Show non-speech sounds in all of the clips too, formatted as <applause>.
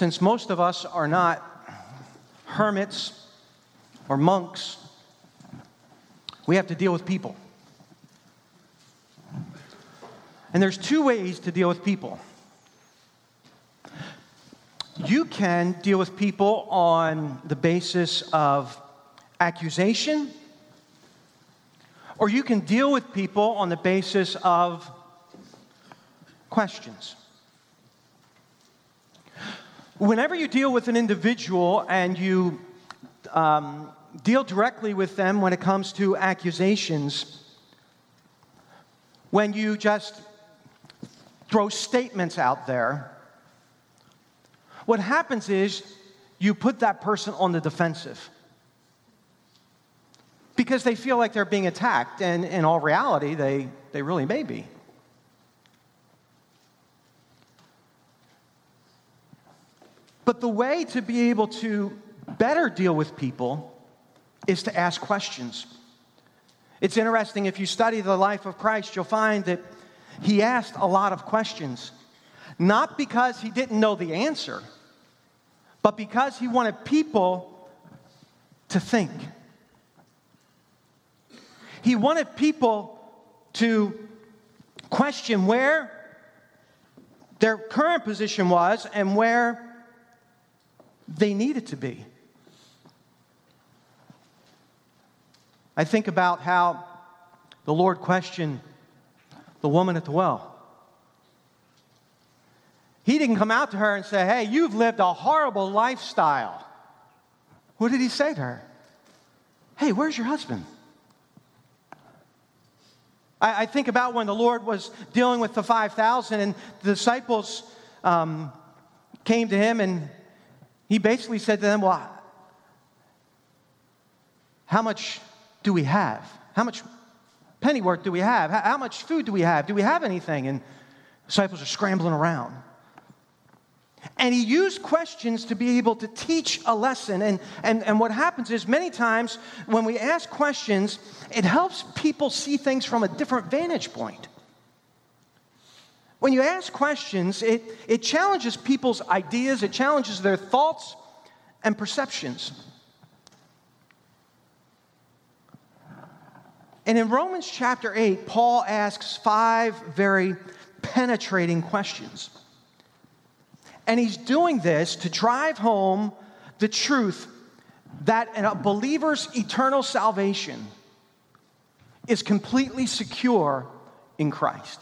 since most of us are not hermits or monks, we have to deal with people. And there's two ways to deal with people. You can deal with people on the basis of accusation, or you can deal with people on the basis of questions. Whenever you deal with an individual and you um, deal directly with them when it comes to accusations, when you just throw statements out there, what happens is you put that person on the defensive because they feel like they're being attacked, and in all reality, they, they really may be. But the way to be able to better deal with people is to ask questions. It's interesting, if you study the life of Christ, you'll find that he asked a lot of questions, not because he didn't know the answer, but because he wanted people to think. He wanted people to question where their current position was and where they needed to be. I think about how the Lord questioned the woman at the well. He didn't come out to her and say, Hey, you've lived a horrible lifestyle. What did he say to her? Hey, where's your husband? I, I think about when the Lord was dealing with the 5,000 and the disciples um, came to him and he basically said to them, Well, how much do we have? How much pennyworth do we have? How, much food do we have? Do we have anything? And disciples are scrambling around. And he used questions to be able to teach a lesson. And, and, and what happens is, many times when we ask questions, it helps people see things from a different vantage point. When you ask questions, it, it challenges people's ideas, it challenges their thoughts and perceptions. And in Romans chapter 8, Paul asks five very penetrating questions. And he's doing this to drive home the truth that a believer's eternal salvation is completely secure in Christ.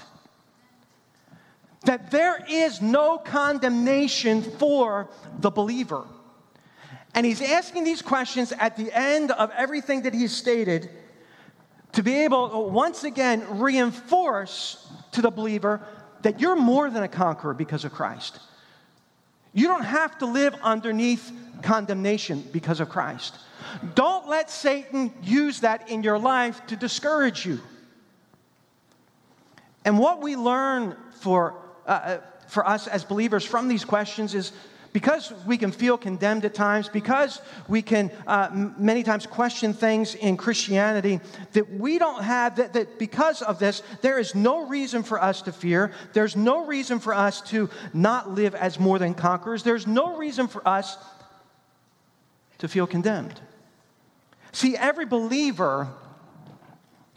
That there is no condemnation for the believer. And he's asking these questions at the end of everything that he's stated to be able to once again reinforce to the believer that you're more than a conqueror because of Christ. You don't have to live underneath condemnation because of Christ. Don't let Satan use that in your life to discourage you. And what we learn for, uh, uh for us as believers from these questions is because we can feel condemned at times, because we can uh, many times question things in Christianity, that we don't have, that, that because of this, there is no reason for us to fear. There's no reason for us to not live as more than conquerors. There's no reason for us to feel condemned. See, every believer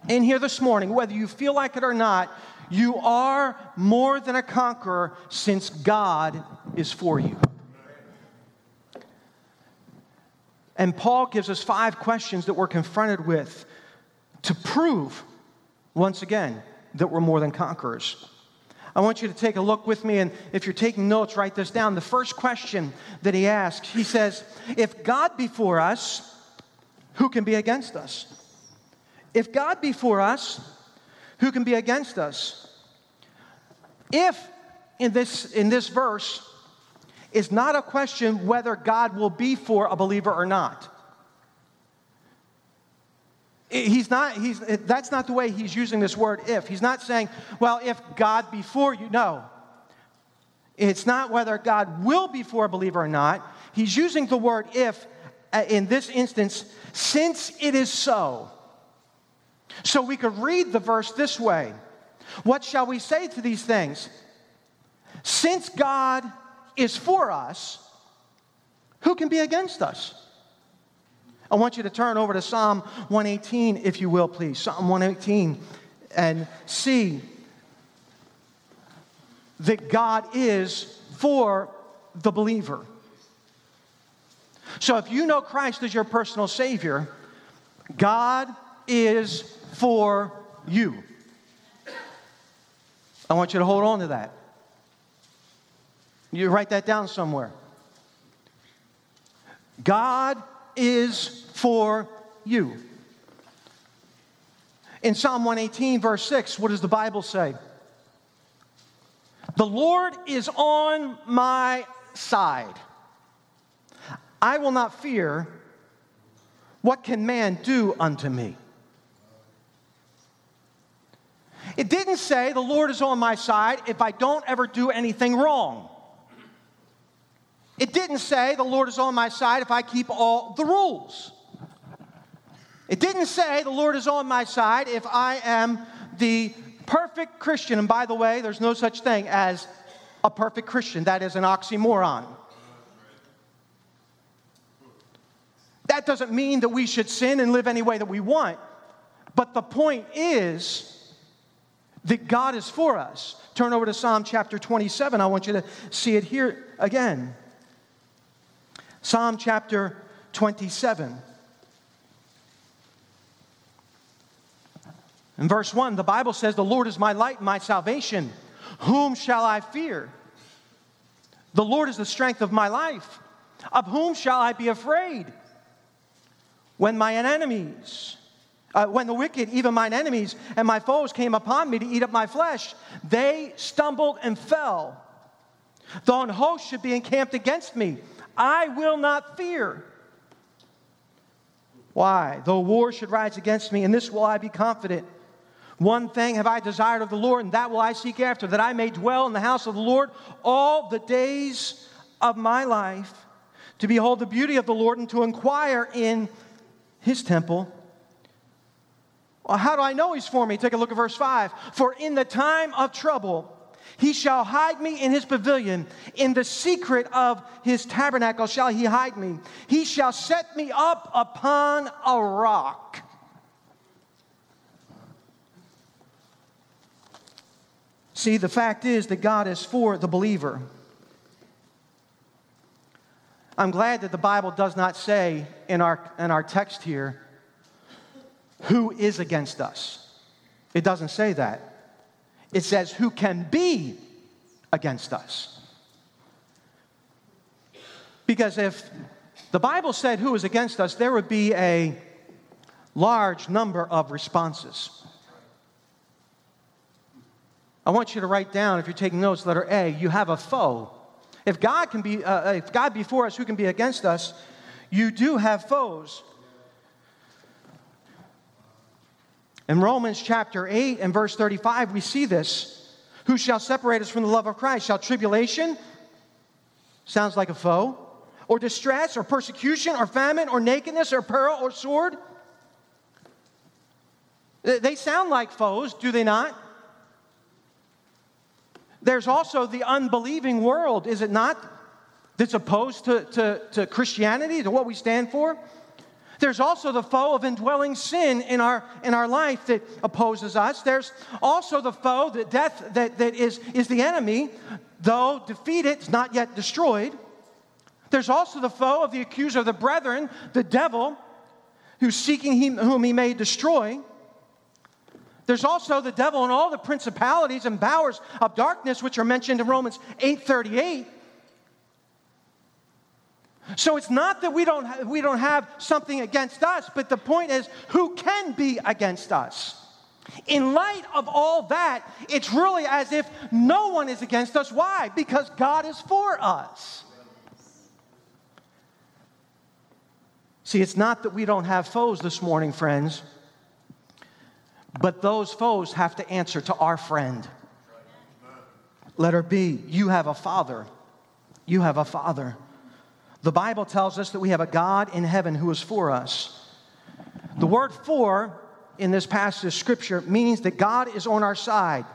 in here this morning, whether you feel like it or not, you are more than a conqueror since God is for you. And Paul gives us five questions that we're confronted with to prove, once again, that we're more than conquerors. I want you to take a look with me, and if you're taking notes, write this down. The first question that he asks, he says, If God be for us, who can be against us? If God be for us, who can be against us? If in this, in this verse, is not a question whether God will be for a believer or not. He's not, he's, that's not the way he's using this word if. He's not saying, well, if God be for you. No. It's not whether God will be for a believer or not. He's using the word if uh, in this instance, since it is so. So we could read the verse this way What shall we say to these things? Since God is for us, Who can be against us? I want you to turn over to Psalm 118, if you will, please. Psalm 118, and see that God is for the believer. So if you know Christ as your personal Savior, God is for you. I want you to hold on to that. You write that down somewhere. God is for you. In Psalm 118, verse 6, what does the Bible say? The Lord is on my side. I will not fear. What can man do unto me? It didn't say the Lord is on my side if I don't ever do anything wrong. It didn't say the Lord is on my side if I keep all the rules. It didn't say the Lord is on my side if I am the perfect Christian. And by the way, there's no such thing as a perfect Christian, that is an oxymoron. That doesn't mean that we should sin and live any way that we want. But the point is that God is for us. Turn over to Psalm chapter 27. I want you to see it here again. Psalm chapter 27. In verse 1, the Bible says, The Lord is my light and my salvation. Whom shall I fear? The Lord is the strength of my life. Of whom shall I be afraid? When my enemies, uh, when the wicked, even mine enemies and my foes came upon me to eat up my flesh, they stumbled and fell. Though an host should be encamped against me, I will not fear. Why? Though war should rise against me, in this will I be confident. One thing have I desired of the Lord, and that will I seek after, that I may dwell in the house of the Lord all the days of my life, to behold the beauty of the Lord and to inquire in his temple. Well, how do I know he's for me? Take a look at verse 5. For in the time of trouble, he shall hide me in his pavilion. In the secret of his tabernacle shall he hide me. He shall set me up upon a rock. See, the fact is that God is for the believer. I'm glad that the Bible does not say in our, in our text here, who is against us. It doesn't say that. It says, Who can be against us? Because if the Bible said who is against us, there would be a large number of responses. I want you to write down, if you're taking notes, letter A, you have a foe. If God can be, uh, if God be for us, who can be against us? You do have foes. In Romans chapter 8 and verse 35, we see this. Who shall separate us from the love of Christ? Shall tribulation, sounds like a foe, or distress, or persecution, or famine, or nakedness, or peril, or sword? They sound like foes, do they not? There's also the unbelieving world, is it not? That's opposed to, to, to Christianity, to what we stand for. There's also the foe of indwelling sin in our, in our life that opposes us. There's also the foe, the death that, that is, is the enemy, though defeated, it's not yet destroyed. There's also the foe of the accuser of the brethren, the devil, who's seeking him, whom he may destroy. There's also the devil and all the principalities and powers of darkness, which are mentioned in Romans 8:38. So it's not that we don't, ha- we don't have something against us, but the point is who can be against us? In light of all that, it's really as if no one is against us. Why? Because God is for us. See, it's not that we don't have foes this morning, friends, but those foes have to answer to our friend. Letter B, you have a father. You have a father. The Bible tells us that we have a God in heaven who is for us. The word for in this passage of scripture means that God is on our side.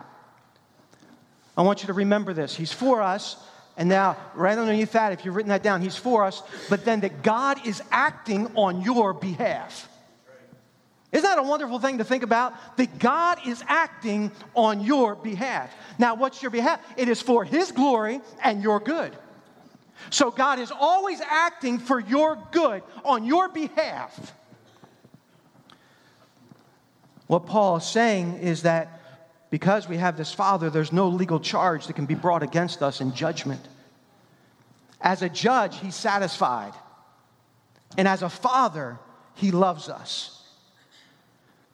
I want you to remember this. He's for us And now, right underneath that, if you've written that down, He's for us, but then that God is acting on your behalf. Isn't that a wonderful thing to think about? That God is acting on your behalf. Now, what's your behalf? It is for His glory and your good. So, God is always acting for your good on your behalf. What Paul is saying is that because we have this Father, there's no legal charge that can be brought against us in judgment. As a judge, He's satisfied. And as a Father, He loves us.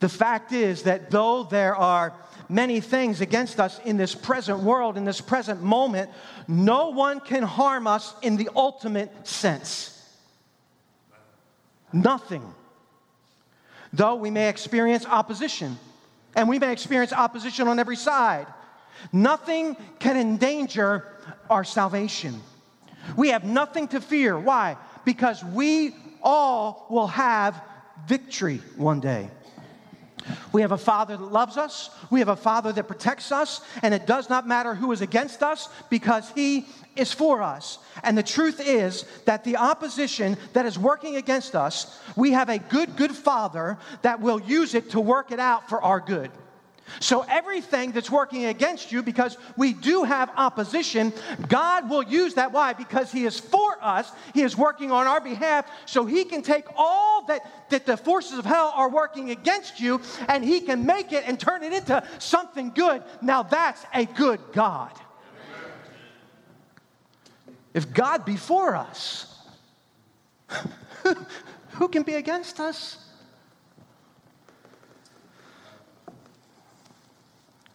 The fact is that though there are many things against us in this present world, in this present moment, no one can harm us in the ultimate sense. Nothing. Though we may experience opposition, and we may experience opposition on every side, nothing can endanger our salvation. We have nothing to fear. Why? Because we all will have victory one day. We have a Father that loves us. We have a Father that protects us. And it does not matter who is against us because He is for us. And the truth is that the opposition that is working against us, we have a good, good Father that will use it to work it out for our good. So, everything that's working against you, because we do have opposition, God will use that. Why? Because He is for us, He is working on our behalf, so He can take all that, that the forces of hell are working against you and He can make it and turn it into something good. Now, that's a good God. If God be for us, <laughs> who can be against us?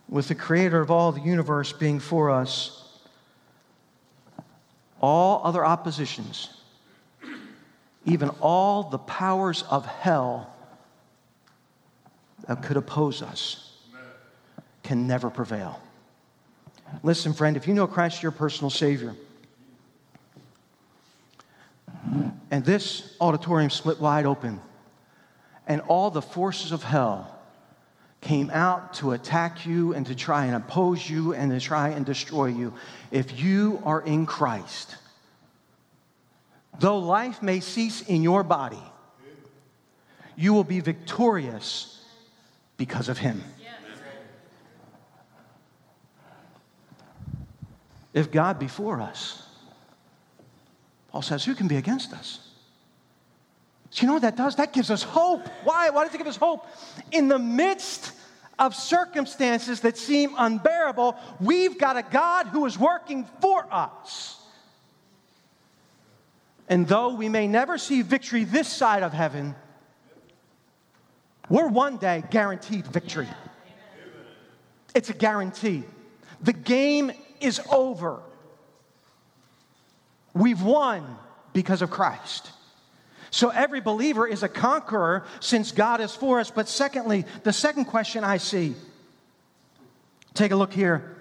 With the creator of all the universe being for us, all other oppositions, even all the powers of hell that could oppose us, can never prevail. Listen, friend, if you know Christ your personal Savior, and this auditorium split wide open, and all the forces of hell came out to attack you and to try and oppose you and to try and destroy you. If you are in Christ, though life may cease in your body, you will be victorious because of Him. If God be for us, Paul says, who can be against us? So you know what that does? That gives us hope. Why? Why does it give us hope? In the midst of circumstances that seem unbearable, we've got a God who is working for us. And though we may never see victory this side of heaven, we're one day guaranteed victory. It's a guarantee. The game is over. We've won because of Christ. So every believer is a conqueror since God is for us. But secondly, the second question I see take a look here.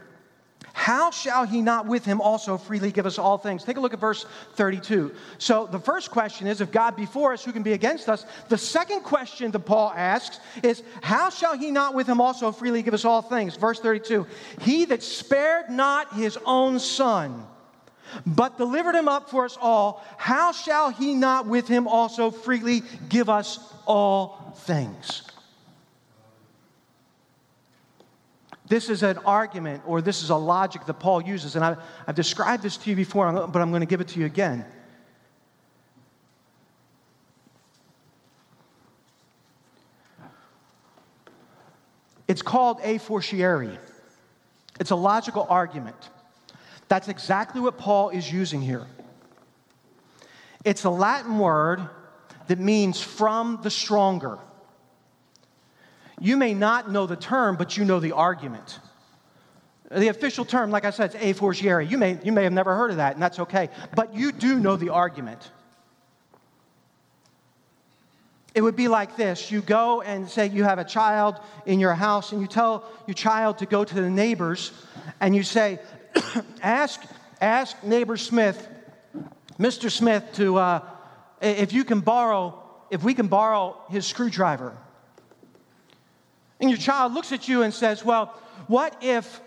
How shall he not with him also freely give us all things? Take a look at verse 32. So the first question is if God be for us, who can be against us? The second question that Paul asks is how shall he not with him also freely give us all things? Verse 32 He that spared not his own son but delivered him up for us all, how shall he not with him also freely give us all things? This is an argument or this is a logic that Paul uses, and I've, I've described this to you before, but I'm going to give it to you again. It's called a fortiori. It's a logical argument. That's exactly what Paul is using here. It's a Latin word that means from the stronger. You may not know the term, but you know the argument. The official term, like I said, it's a fortiori. You may, you may have never heard of that, and that's okay. But you do know the argument. It would be like this you go and say you have a child in your house, and you tell your child to go to the neighbors, and you say, <coughs> ask, ask neighbor Smith, Mr. Smith, to uh, if you can borrow, if we can borrow his screwdriver. And your child looks at you and says, Well, what if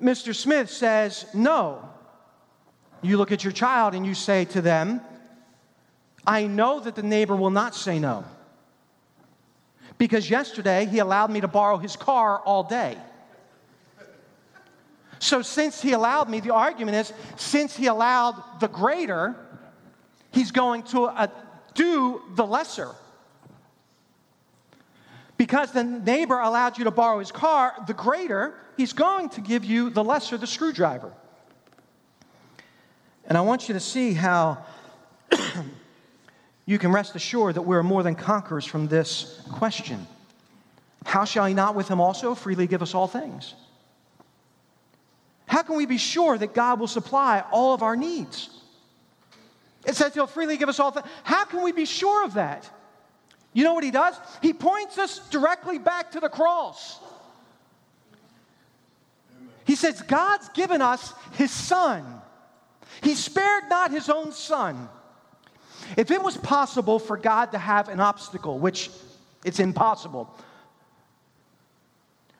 Mr. Smith says no? you look at your child and you say to them, I know that the neighbor will not say no. Because yesterday he allowed me to borrow his car all day. So, since he allowed me, the argument is since he allowed the greater, he's going to uh, do the lesser. Because the neighbor allowed you to borrow his car, the greater, he's going to give you the lesser, the screwdriver. And I want you to see how <clears throat> you can rest assured that we're more than conquerors from this question How shall he not with him also freely give us all things? How can we be sure that God will supply all of our needs? It says he'll freely give us all things. How can we be sure of that? You know what he does? He points us directly back to the cross. He says, God's given us his son. He spared not his own son. If it was possible for God to have an obstacle, which it's impossible,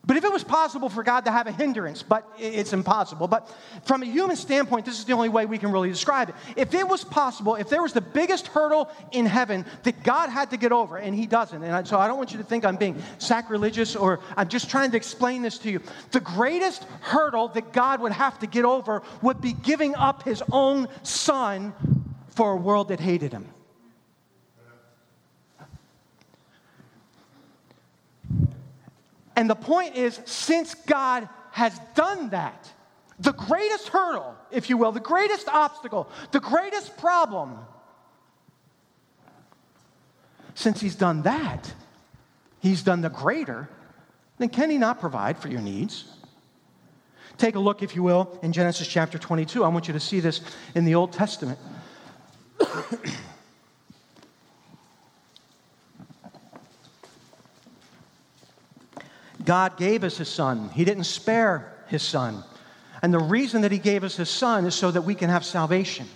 but if it was possible for God to have a hindrance, but it's impossible. But from a human standpoint, this is the only way we can really describe it. If it was possible, if there was the biggest hurdle in heaven that God had to get over, and He doesn't, and so I don't want you to think I'm being sacrilegious or I'm just trying to explain this to you. The greatest hurdle that God would have to get over would be giving up His own Son for a world that hated Him. And the point is, since God has done that, the greatest hurdle, if you will, the greatest obstacle, the greatest problem, since He's done that, He's done the greater, then can He not provide for your needs? Take a look, if you will, in Genesis chapter 22. I want you to see this in the Old Testament. <coughs> God gave us his son. He didn't spare his son. And the reason that he gave us his son is so that we can have salvation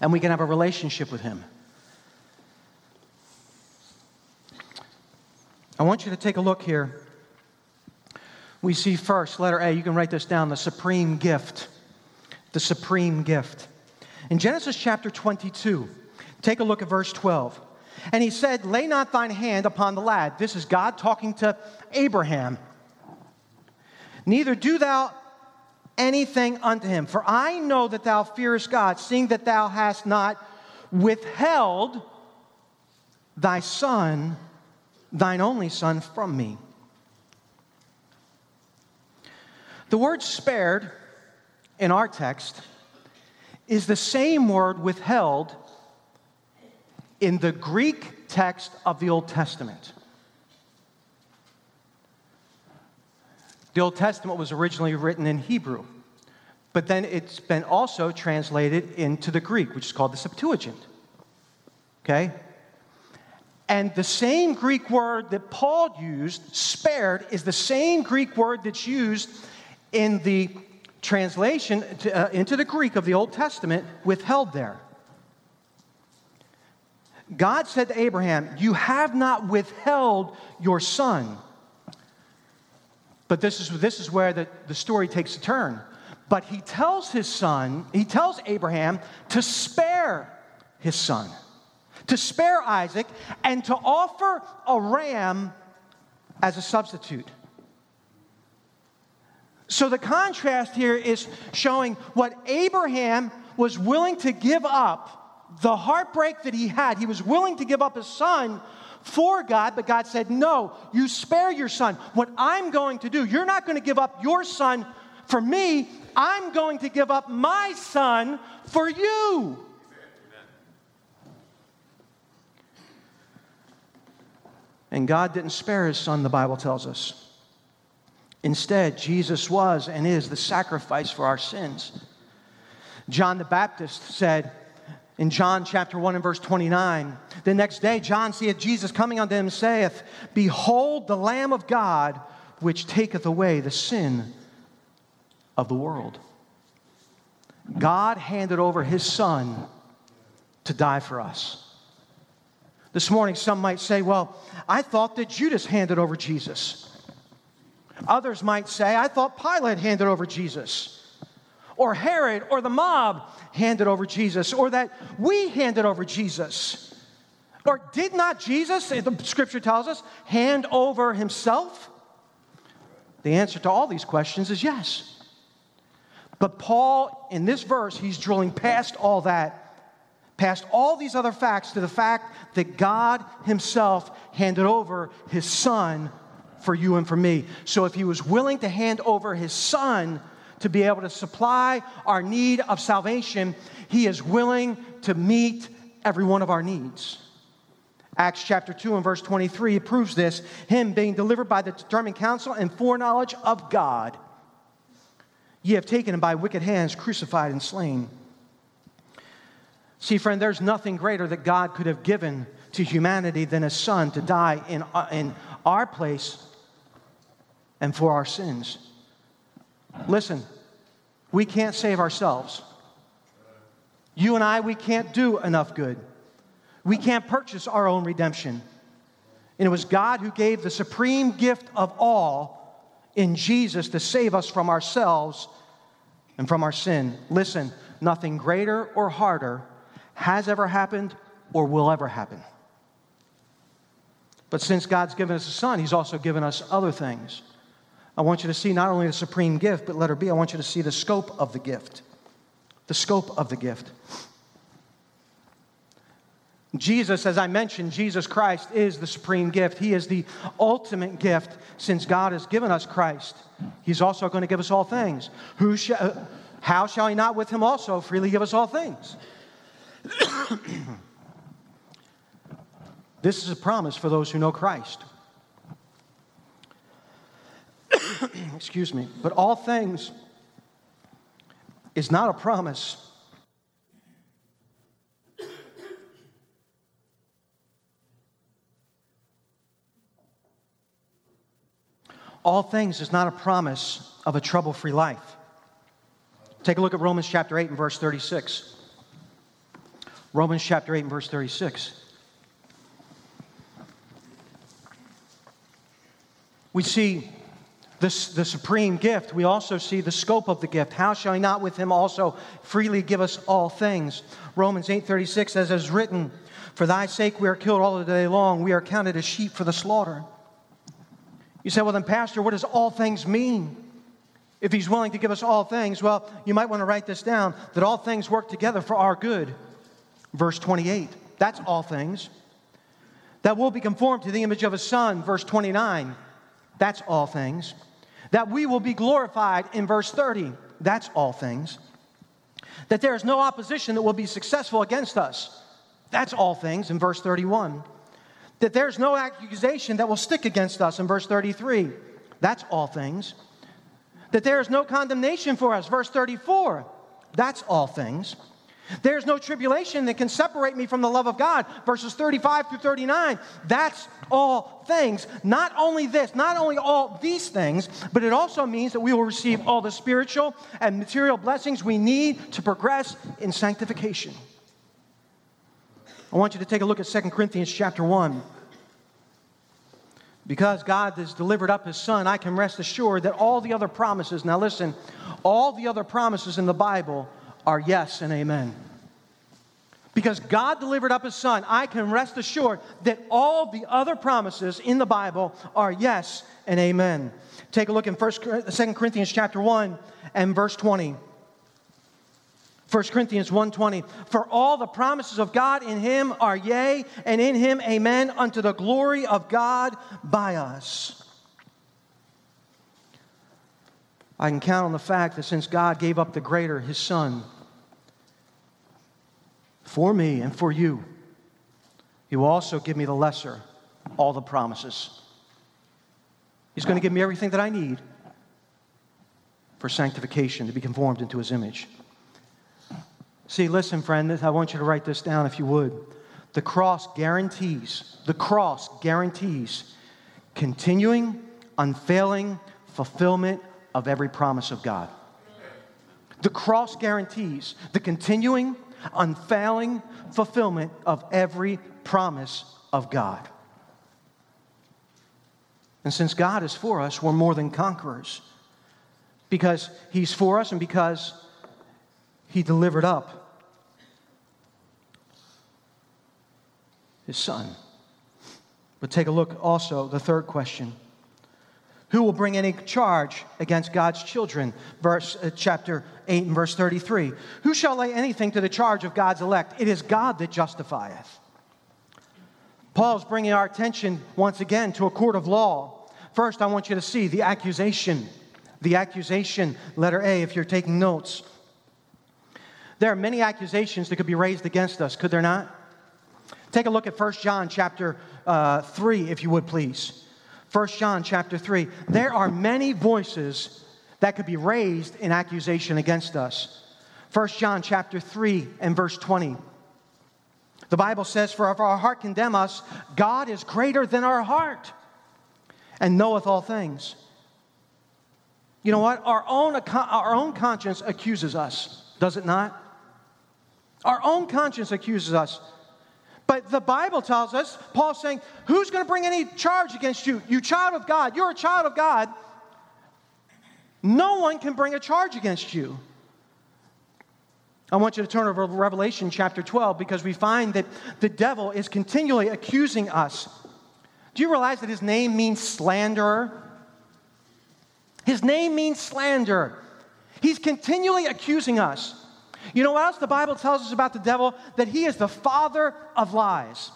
and we can have a relationship with him. I want you to take a look here. We see first, letter A, you can write this down the supreme gift. The supreme gift. In Genesis chapter 22, take a look at verse 12. And he said, Lay not thine hand upon the lad. This is God talking to Abraham. Neither do thou anything unto him, for I know that thou fearest God, seeing that thou hast not withheld thy son, thine only son, from me. The word spared in our text is the same word withheld in the Greek text of the Old Testament. The Old Testament was originally written in Hebrew, but then it's been also translated into the Greek, which is called the Septuagint. Okay? And the same Greek word that Paul used, spared, is the same Greek word that's used in the translation to, uh, into the Greek of the Old Testament, withheld there. God said to Abraham, You have not withheld your son. But this is, this is where the, the story takes a turn. But he tells his son, he tells Abraham to spare his son, to spare Isaac, and to offer a ram as a substitute. So the contrast here is showing what Abraham was willing to give up the heartbreak that he had. He was willing to give up his son for God, but God said, No, you spare your son. What I'm going to do, you're not going to give up your son for me. I'm going to give up my son for you. And God didn't spare his son, the Bible tells us. Instead, Jesus was and is the sacrifice for our sins. John the Baptist said, in John chapter 1 and verse 29, the next day John seeth Jesus coming unto him, saith, Behold the Lamb of God, which taketh away the sin of the world. God handed over his son to die for us. This morning, some might say, Well, I thought that Judas handed over Jesus. Others might say, I thought Pilate handed over Jesus. Or Herod or the mob handed over Jesus, or that we handed over Jesus. Or did not Jesus, the scripture tells us, hand over himself? The answer to all these questions is yes. But Paul, in this verse, he's drilling past all that, past all these other facts, to the fact that God himself handed over his son for you and for me. So if he was willing to hand over his son to be able to supply our need of salvation, he is willing to meet every one of our needs. Acts chapter 2 and verse 23 proves this him being delivered by the determined counsel and foreknowledge of God. Ye have taken him by wicked hands, crucified and slain. See, friend, there's nothing greater that God could have given to humanity than a son to die in, uh, in our place and for our sins. Listen, we can't save ourselves. You and I, we can't do enough good. We can't purchase our own redemption. And it was God who gave the supreme gift of all in Jesus to save us from ourselves and from our sin. Listen, nothing greater or harder has ever happened or will ever happen. But since God's given us a son, he's also given us other things. I want you to see not only the supreme gift, but letter B, I want you to see the scope of the gift. The scope of the gift. Jesus, as I mentioned, Jesus Christ is the supreme gift. He is the ultimate gift since God has given us Christ. He's also going to give us all things. Who shall, how shall he not with him also freely give us all things? <coughs> this is a promise for those who know Christ. <coughs> Excuse me. But all things is not a promise all things is not a promise of a trouble free life. Take a look at Romans chapter 8 and verse 36. Romans chapter 8 and verse 36. We see the supreme gift. We also see the scope of the gift. How shall he not with him also freely give us all things? Romans 8:36 says, as written, For thy sake we are killed all the day long, we are counted as sheep for the slaughter. You say, well, then, Pastor, what does all things mean? If he's willing to give us all things, well, you might want to write this down that all things work together for our good. Verse 28. That's all things. That will be conformed to the image of his son. Verse 29. That's all things. That we will be glorified in verse 30. That's all things. That there is no opposition that will be successful against us. That's all things in verse 31 that there's no accusation that will stick against us in verse 33. That's all things. That there is no condemnation for us, verse 34. That's all things. There's no tribulation that can separate me from the love of God, verses 35 through 39. That's all things. Not only this, not only all these things, but it also means that we will receive all the spiritual and material blessings we need to progress in sanctification. I want you to take a look at 2 Corinthians chapter 1. Because God has delivered up his son, I can rest assured that all the other promises, now listen, all the other promises in the Bible are yes and amen. Because God delivered up his son, I can rest assured that all the other promises in the Bible are yes and amen. Take a look in 1, 2 Corinthians chapter 1 and verse 20. 1 Corinthians 1:20 For all the promises of God in him are yea and in him amen unto the glory of God by us. I can count on the fact that since God gave up the greater his son for me and for you he will also give me the lesser all the promises. He's going to give me everything that I need for sanctification to be conformed into his image. See, listen, friend, I want you to write this down if you would. The cross guarantees, the cross guarantees continuing, unfailing fulfillment of every promise of God. The cross guarantees the continuing, unfailing fulfillment of every promise of God. And since God is for us, we're more than conquerors. Because He's for us and because he delivered up his son. But take a look also, the third question. Who will bring any charge against God's children? Verse uh, chapter 8 and verse 33. Who shall lay anything to the charge of God's elect? It is God that justifieth. Paul's bringing our attention once again to a court of law. First, I want you to see the accusation. The accusation, letter A, if you're taking notes. There are many accusations that could be raised against us, could there not? Take a look at 1 John chapter uh, 3, if you would please. 1 John chapter 3. There are many voices that could be raised in accusation against us. 1 John chapter 3 and verse 20. The Bible says, For if our heart condemn us, God is greater than our heart and knoweth all things. You know what? Our own, our own conscience accuses us, does it not? Our own conscience accuses us. But the Bible tells us, Paul's saying, Who's going to bring any charge against you? You child of God. You're a child of God. No one can bring a charge against you. I want you to turn over to Revelation chapter 12 because we find that the devil is continually accusing us. Do you realize that his name means slanderer? His name means slander. He's continually accusing us. You know what else the Bible tells us about the devil? That he is the father of lies.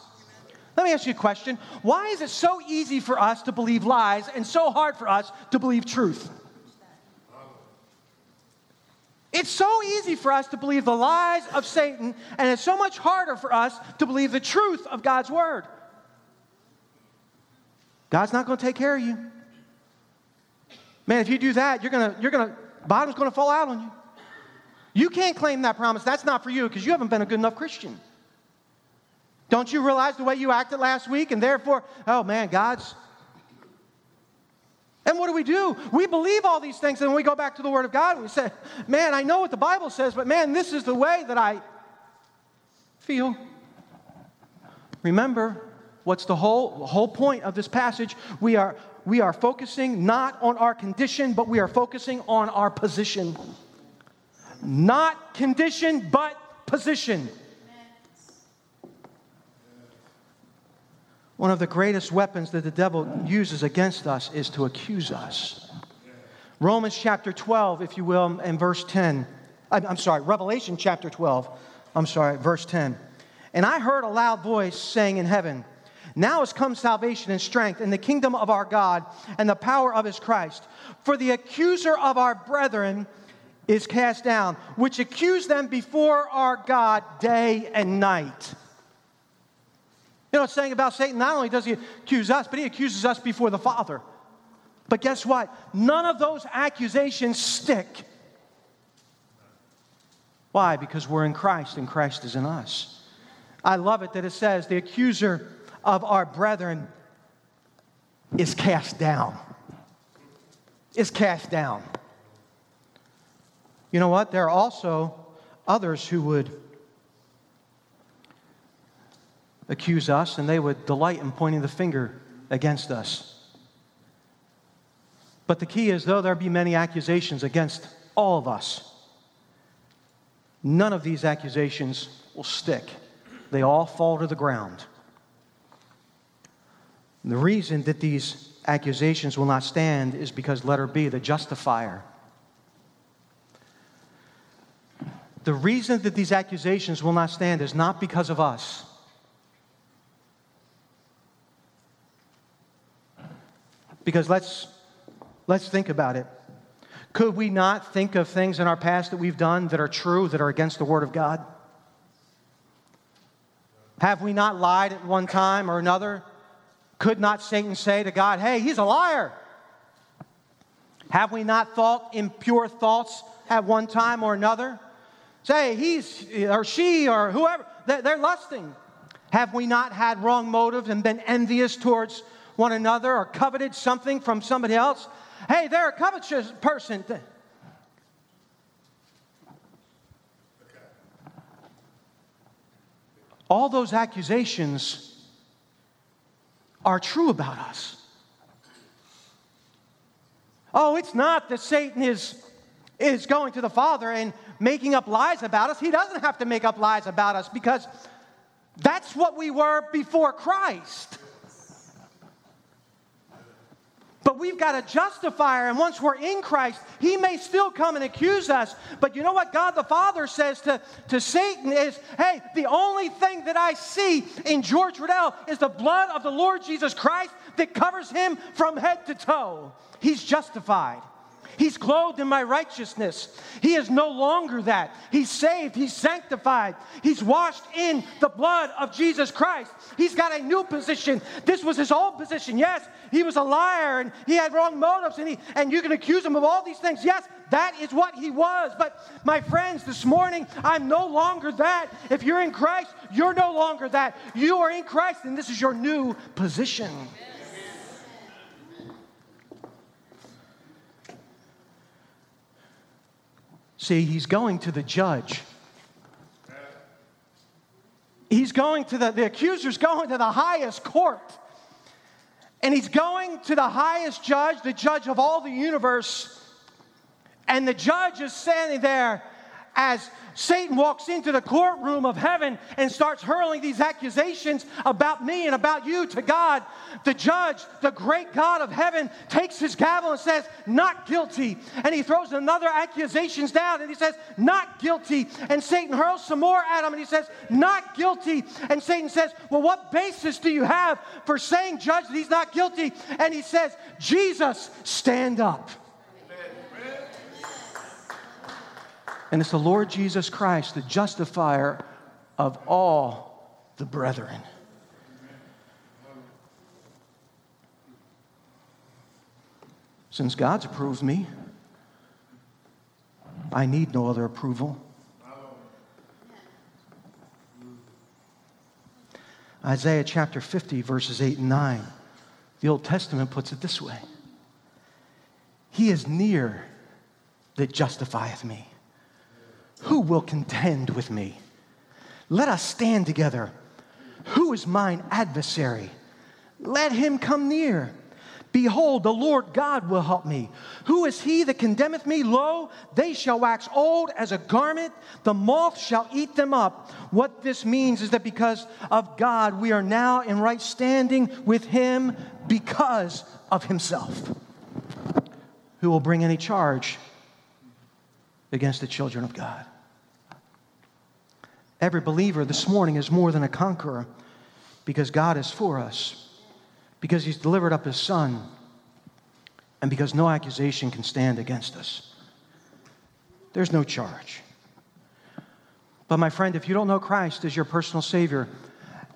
Let me ask you a question. Why is it so easy for us to believe lies and so hard for us to believe truth? It's so easy for us to believe the lies of Satan, and it's so much harder for us to believe the truth of God's word. God's not going to take care of you. Man, if you do that, you're going to, you're going to, bottom's going to fall out on you. You can't claim that promise. That's not for you because you haven't been a good enough Christian. Don't you realize the way you acted last week and therefore, oh man, God's. And what do we do? We believe all these things and we go back to the Word of God and we say, man, I know what the Bible says, but man, this is the way that I feel. Remember, what's the whole, whole point of this passage? We are, we are focusing not on our condition, but we are focusing on our position. Not condition, but position. One of the greatest weapons that the devil uses against us is to accuse us. Romans chapter 12, if you will, and verse 10. I'm sorry, Revelation chapter 12. I'm sorry, verse 10. And I heard a loud voice saying in heaven, Now has come salvation and strength in the kingdom of our God and the power of his Christ. For the accuser of our brethren is cast down, which accuse them before our God day and night. You know what's saying about Satan? Not only does he accuse us, but he accuses us before the Father. But guess what? None of those accusations stick. Why? Because we're in Christ and Christ is in us. I love it that it says the accuser of our brethren is cast down. Is cast down. You know what? There are also others who would accuse us and they would delight in pointing the finger against us. But the key is, though there be many accusations against all of us, none of these accusations will stick. They all fall to the ground. And the reason that these accusations will not stand is because, letter B, the justifier The reason that these accusations will not stand is not because of us. Because let's, let's think about it. Could we not think of things in our past that we've done that are true, that are against the Word of God? Have we not lied at one time or another? Could not Satan say to God, hey, he's a liar? Have we not thought impure thoughts at one time or another? Say, he's or she or whoever, they're lusting. Have we not had wrong motives and been envious towards one another or coveted something from somebody else? Hey, they're a covetous person. All those accusations are true about us. Oh, it's not that Satan is is going to the Father and making up lies about us. He doesn't have to make up lies about us because that's what we were before Christ. But we've got a justifier, and once we're in Christ, he may still come and accuse us. But you know what God the Father says to, to Satan is, hey, the only thing that I see in George Riddell is the blood of the Lord Jesus Christ that covers him from head to toe. He's justified. He's clothed in my righteousness. He is no longer that. He's saved. He's sanctified. He's washed in the blood of Jesus Christ. He's got a new position. This was his old position. Yes, he was a liar and he had wrong motives, and, he, and you can accuse him of all these things. Yes, that is what he was. But my friends, this morning, I'm no longer that. If you're in Christ, you're no longer that. You are in Christ, and this is your new position. See, he's going to the judge. He's going to the, the accuser's going to the highest court. And he's going to the highest judge, the judge of all the universe. And the judge is standing there as Satan walks into the courtroom of heaven and starts hurling these accusations about me and about you to God, the judge, the great God of heaven, takes his gavel and says, Not guilty. And he throws another accusations down and he says, Not guilty. And Satan hurls some more at him and he says, Not guilty. And Satan says, Well, what basis do you have for saying, Judge, that he's not guilty? And he says, Jesus, stand up. And it's the Lord Jesus Christ, the justifier of all the brethren. Since God's approved me, I need no other approval. Isaiah chapter 50, verses 8 and 9. The Old Testament puts it this way He is near that justifieth me. Who will contend with me? Let us stand together. Who is mine adversary? Let him come near. Behold, the Lord God will help me. Who is he that condemneth me? Lo, they shall wax old as a garment, the moth shall eat them up. What this means is that because of God, we are now in right standing with him because of himself. Who will bring any charge against the children of God. Every believer this morning is more than a conqueror because God is for us, because He's delivered up His Son, and because no accusation can stand against us. There's no charge. But, my friend, if you don't know Christ as your personal Savior,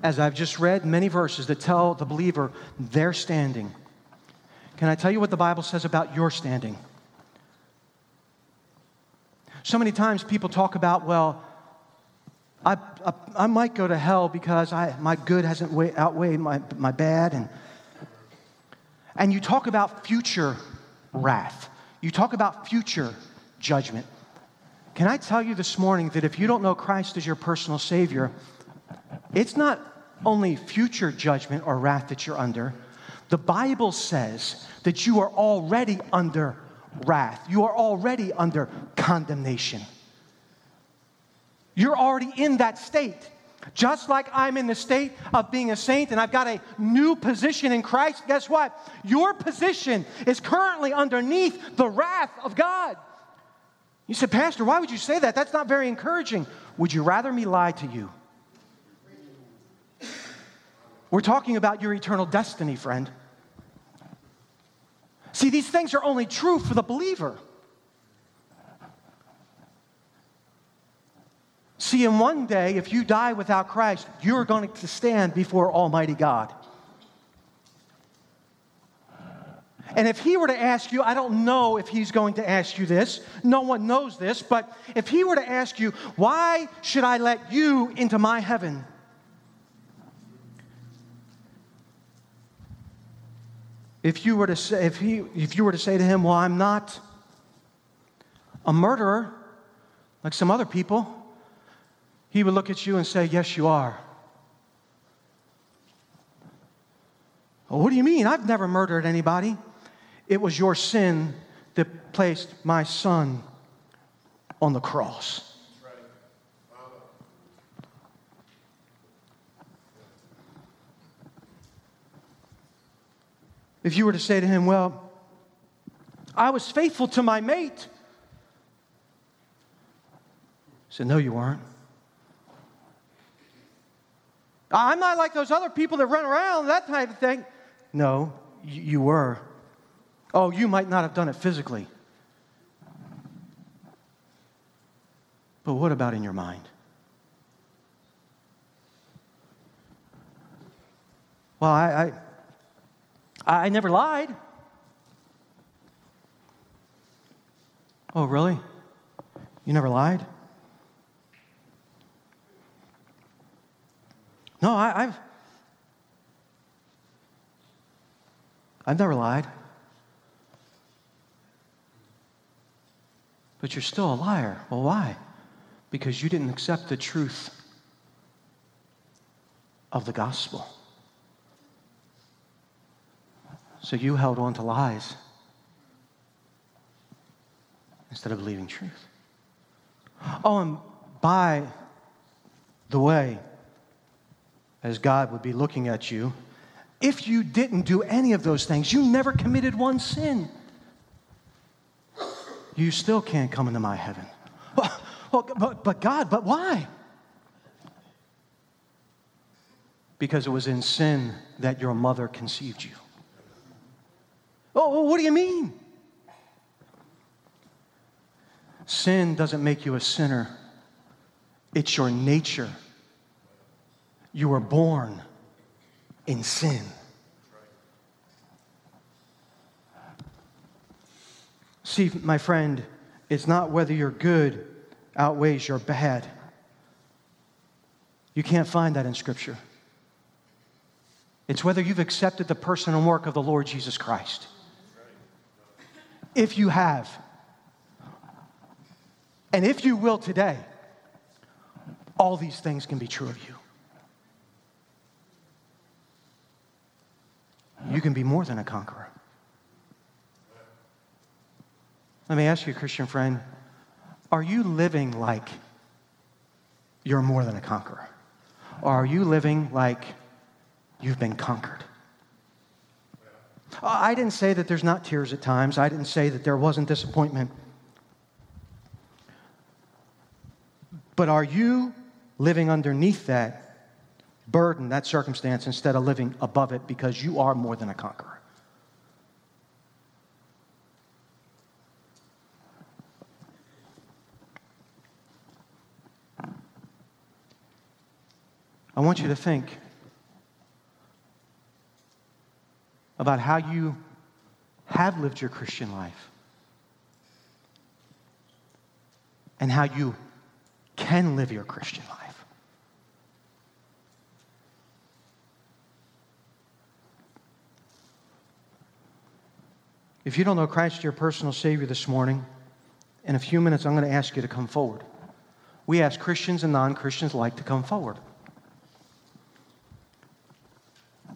as I've just read many verses that tell the believer their standing, can I tell you what the Bible says about your standing? So many times people talk about, well, I, I, I, might go to hell because I, my good hasn't weigh, outweighed my, my bad. And, and you talk about future wrath, you talk about future judgment. Can I tell you this morning that if you don't know Christ as your personal Savior, it's not only future judgment or wrath that you're under. The Bible says that you are already under wrath, you are already under condemnation. You're already in that state. Just like I'm in the state of being a saint and I've got a new position in Christ, guess what? Your position is currently underneath the wrath of God. You said, Pastor, why would you say that? That's not very encouraging. Would you rather me lie to you? We're talking about your eternal destiny, friend. See, these things are only true for the believer. See, in one day, if you die without Christ, you're going to stand before Almighty God. And if he were to ask you, I don't know if he's going to ask you this, no one knows this, but if he were to ask you, why should I let you into my heaven? If you were to say, if, he, if you were to say to him, well, I'm not a murderer like some other people, he would look at you and say, Yes, you are. Well, what do you mean? I've never murdered anybody. It was your sin that placed my son on the cross. If you were to say to him, Well, I was faithful to my mate. He said, No, you weren't. I'm not like those other people that run around, that type of thing. No, you, were. Oh, you might not have done it physically. But what about in your mind? Well, I, I, I never lied. Oh, really? You never lied? No, I, have I've never lied. But you're still a liar. Well, why? Because you didn't accept the truth of the gospel. So you held on to lies instead of believing truth. Oh, and by the way, as God would be looking at you, if you didn't do any of those things, you never committed one sin, you still can't come into my heaven. Well, but, but God, but why? Because it was in sin that your mother conceived you. Oh, what do you mean? Sin doesn't make you a sinner, it's your nature. You were born in sin. See, my friend, it's not whether your good outweighs your bad. You can't find that in Scripture. It's whether you've accepted the person and work of the Lord Jesus Christ. If you have, and if you will today, all these things can be true of you. You can be more than a conqueror. Let me ask you, Christian friend, are you living like you're more than a conqueror? Or are you living like you've been conquered? I didn't say that there's not tears at times. I didn't say that there wasn't disappointment. But are you living underneath that burden, that circumstance, instead of living above it because you are more than a conqueror? I want you to think about how you have lived your Christian life and how you can live your Christian life. If you don't know Christ, as your personal Savior this morning, in a few minutes I'm going to ask you to come forward. We ask Christians and non Christians like to come forward.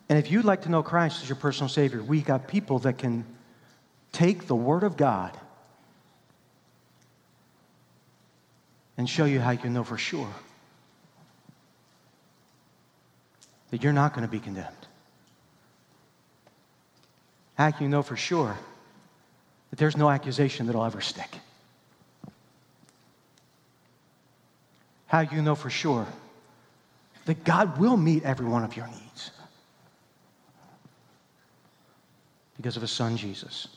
And if you'd like to know Christ as your personal Savior, we got people that can take the Word of God and show you how you can know for sure that you're not going to be condemned. How can you know for sure that there's no accusation that'll ever stick? How you know for sure that God will meet every one of your needs? because of his son Jesus.